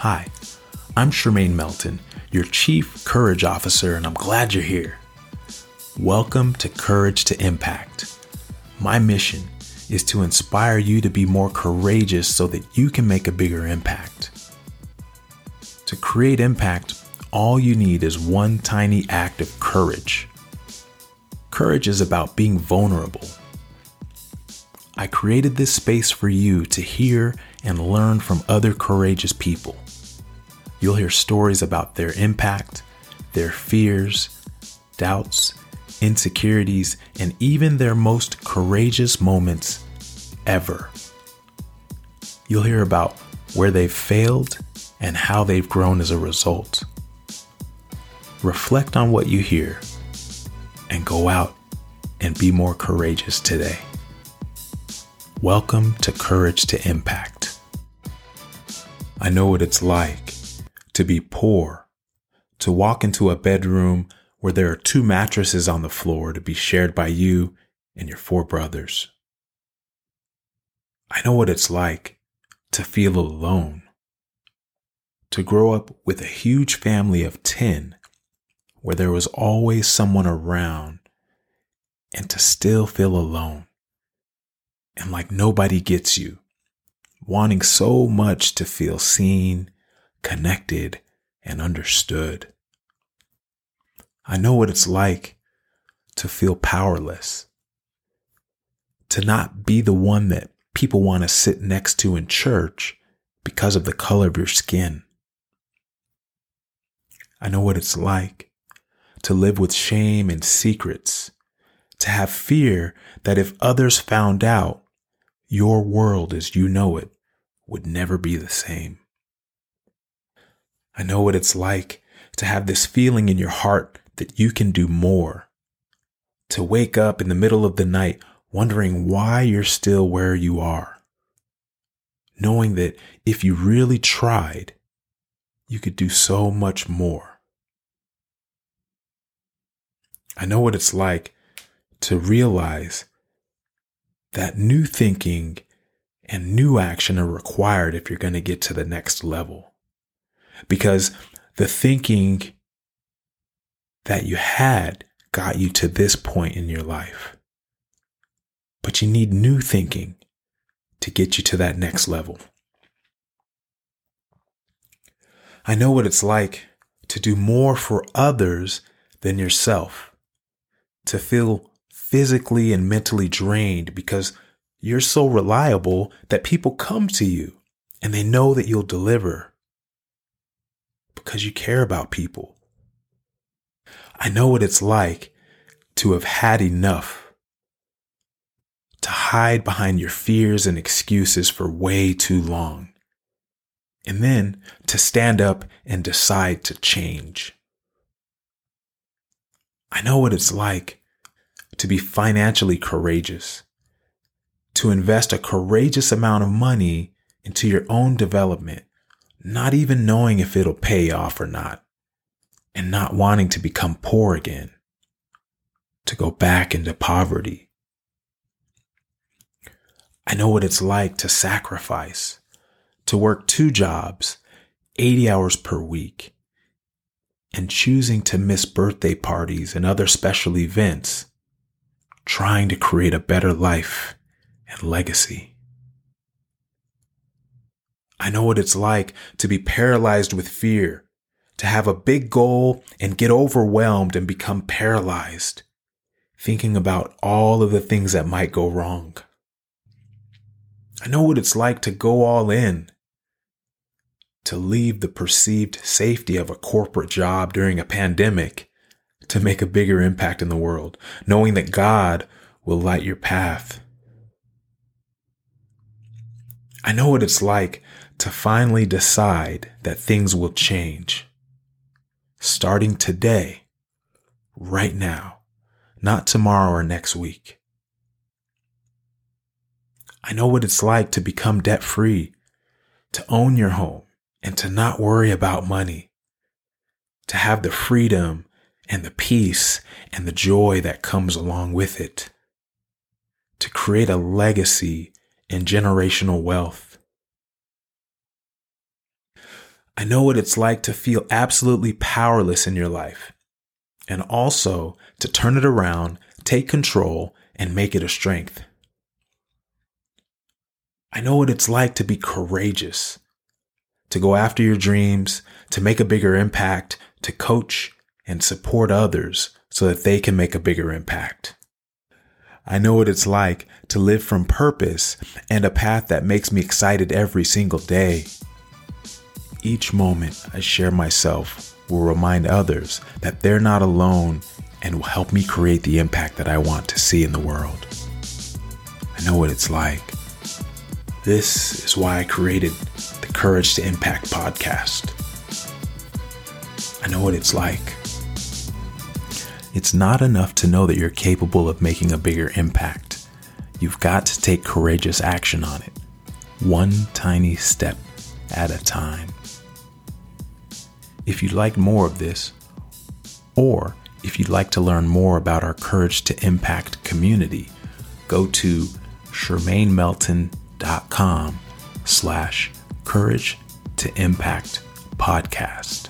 Hi, I'm Shermaine Melton, your Chief Courage Officer, and I'm glad you're here. Welcome to Courage to Impact. My mission is to inspire you to be more courageous so that you can make a bigger impact. To create impact, all you need is one tiny act of courage. Courage is about being vulnerable. I created this space for you to hear and learn from other courageous people. You'll hear stories about their impact, their fears, doubts, insecurities, and even their most courageous moments ever. You'll hear about where they've failed and how they've grown as a result. Reflect on what you hear and go out and be more courageous today. Welcome to Courage to Impact. I know what it's like to be poor, to walk into a bedroom where there are two mattresses on the floor to be shared by you and your four brothers. I know what it's like to feel alone, to grow up with a huge family of 10 where there was always someone around and to still feel alone and like nobody gets you, wanting so much to feel seen connected, and understood. I know what it's like to feel powerless, to not be the one that people want to sit next to in church because of the color of your skin. I know what it's like to live with shame and secrets, to have fear that if others found out, your world as you know it would never be the same. I know what it's like to have this feeling in your heart that you can do more. To wake up in the middle of the night wondering why you're still where you are. Knowing that if you really tried, you could do so much more. I know what it's like to realize that new thinking and new action are required if you're going to get to the next level because the thinking that you had got you to this point in your life. But you need new thinking to get you to that next level. I know what it's like to do more for others than yourself, to feel physically and mentally drained because you're so reliable that people come to you and they know that you'll deliver because you care about people. I know what it's like to have had enough, to hide behind your fears and excuses for way too long, and then to stand up and decide to change. I know what it's like to be financially courageous, to invest a courageous amount of money into your own development not even knowing if it'll pay off or not, and not wanting to become poor again, to go back into poverty. I know what it's like to sacrifice, to work two jobs, 80 hours per week, and choosing to miss birthday parties and other special events, trying to create a better life and legacy. I know what it's like to be paralyzed with fear, to have a big goal and get overwhelmed and become paralyzed, thinking about all of the things that might go wrong. I know what it's like to go all in, to leave the perceived safety of a corporate job during a pandemic to make a bigger impact in the world, knowing that God will light your path. I know what it's like to finally decide that things will change. Starting today, right now, not tomorrow or next week. I know what it's like to become debt free, to own your home, and to not worry about money, to have the freedom and the peace and the joy that comes along with it, to create a legacy and generational wealth I know what it's like to feel absolutely powerless in your life and also to turn it around, take control, and make it a strength. I know what it's like to be courageous, to go after your dreams, to make a bigger impact, to coach and support others so that they can make a bigger impact. I know what it's like to live from purpose and a path that makes me excited every single day. Each moment I share myself will remind others that they're not alone and will help me create the impact that I want to see in the world. I know what it's like. This is why I created the Courage to Impact podcast. I know what it's like. It's not enough to know that you're capable of making a bigger impact. You've got to take courageous action on it, one tiny step at a time. If you'd like more of this, or if you'd like to learn more about our Courage to Impact community, go to shermainemelton.com slash courage to impact podcast.